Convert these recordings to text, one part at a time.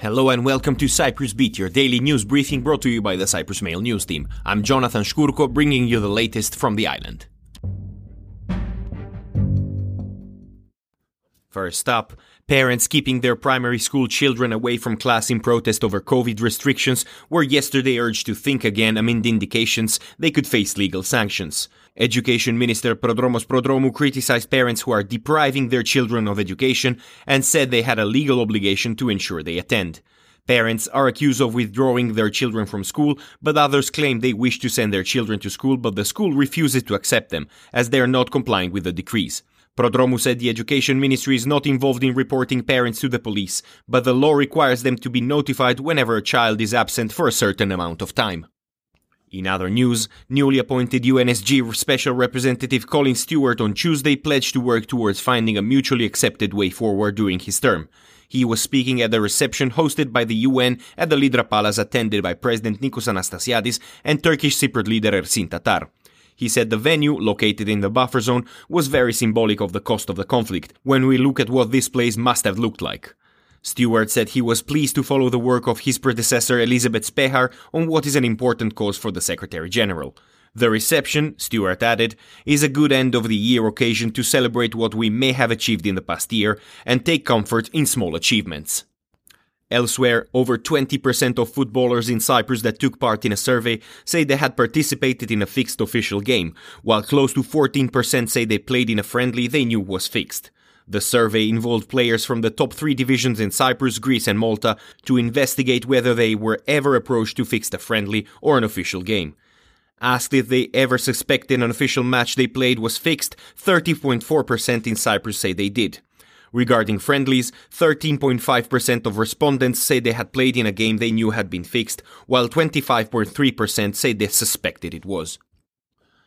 Hello and welcome to Cyprus Beat, your daily news briefing brought to you by the Cyprus Mail news team. I'm Jonathan Shkurko, bringing you the latest from the island. First up, parents keeping their primary school children away from class in protest over COVID restrictions were yesterday urged to think again amid indications they could face legal sanctions. Education Minister Prodromos Prodromou criticized parents who are depriving their children of education and said they had a legal obligation to ensure they attend. Parents are accused of withdrawing their children from school, but others claim they wish to send their children to school, but the school refuses to accept them, as they are not complying with the decrees. Prodromou said the Education Ministry is not involved in reporting parents to the police, but the law requires them to be notified whenever a child is absent for a certain amount of time. In other news, newly appointed UNSG Special Representative Colin Stewart on Tuesday pledged to work towards finding a mutually accepted way forward during his term. He was speaking at a reception hosted by the UN at the Ledra Palace attended by President Nikos Anastasiadis and Turkish Cypriot leader Ersin Tatar. He said the venue, located in the buffer zone, was very symbolic of the cost of the conflict, when we look at what this place must have looked like. Stewart said he was pleased to follow the work of his predecessor Elizabeth Spehar on what is an important cause for the Secretary General. The reception, Stewart added, is a good end of the year occasion to celebrate what we may have achieved in the past year and take comfort in small achievements. Elsewhere, over 20% of footballers in Cyprus that took part in a survey say they had participated in a fixed official game, while close to 14% say they played in a friendly they knew was fixed. The survey involved players from the top three divisions in Cyprus, Greece, and Malta to investigate whether they were ever approached to fix a friendly or an official game. Asked if they ever suspected an official match they played was fixed, 30.4% in Cyprus say they did. Regarding friendlies, 13.5% of respondents say they had played in a game they knew had been fixed, while 25.3% say they suspected it was.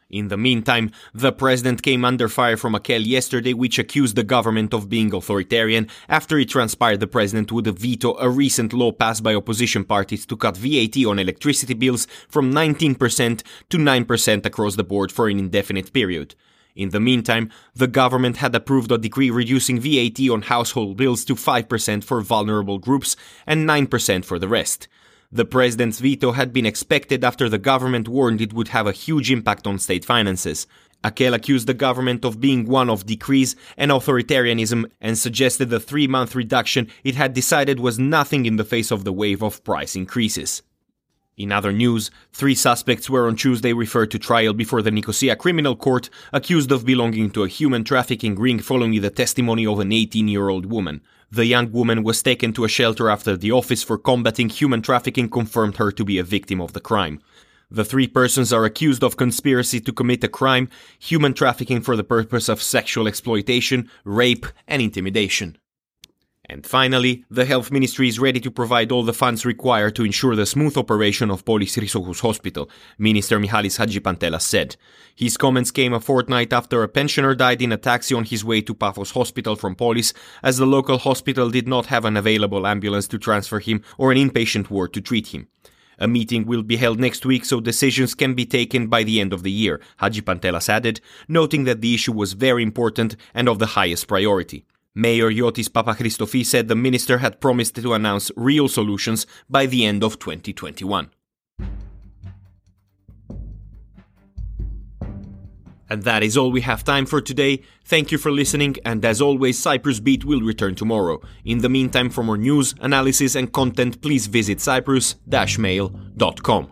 In the meantime, the president came under fire from AKEL yesterday, which accused the government of being authoritarian after it transpired the president would veto a recent law passed by opposition parties to cut VAT on electricity bills from 19% to 9% across the board for an indefinite period. In the meantime, the government had approved a decree reducing VAT on household bills to 5% for vulnerable groups and 9% for the rest. The president's veto had been expected after the government warned it would have a huge impact on state finances. AKEL accused the government of being one of decrees and authoritarianism and suggested the three month reduction it had decided was nothing in the face of the wave of price increases. In other news, three suspects were on Tuesday referred to trial before the Nicosia Criminal Court, accused of belonging to a human trafficking ring following the testimony of an 18 year old woman. The young woman was taken to a shelter after the Office for Combating Human Trafficking confirmed her to be a victim of the crime. The three persons are accused of conspiracy to commit a crime, human trafficking for the purpose of sexual exploitation, rape, and intimidation. And finally, the Health Ministry is ready to provide all the funds required to ensure the smooth operation of Polis Chrysochous Hospital, Minister Michalis Hadjipantelas said. His comments came a fortnight after a pensioner died in a taxi on his way to Paphos Hospital from Polis, as the local hospital did not have an available ambulance to transfer him or an inpatient ward to treat him. A meeting will be held next week so decisions can be taken by the end of the year, Hadjipantelas added, noting that the issue was very important and of the highest priority. Mayor Yiotis Papachristofi said the minister had promised to announce real solutions by the end of 2021. And that is all we have time for today. Thank you for listening, and as always, Cyprus Beat will return tomorrow. In the meantime, for more news, analysis, and content, please visit cyprus-mail.com.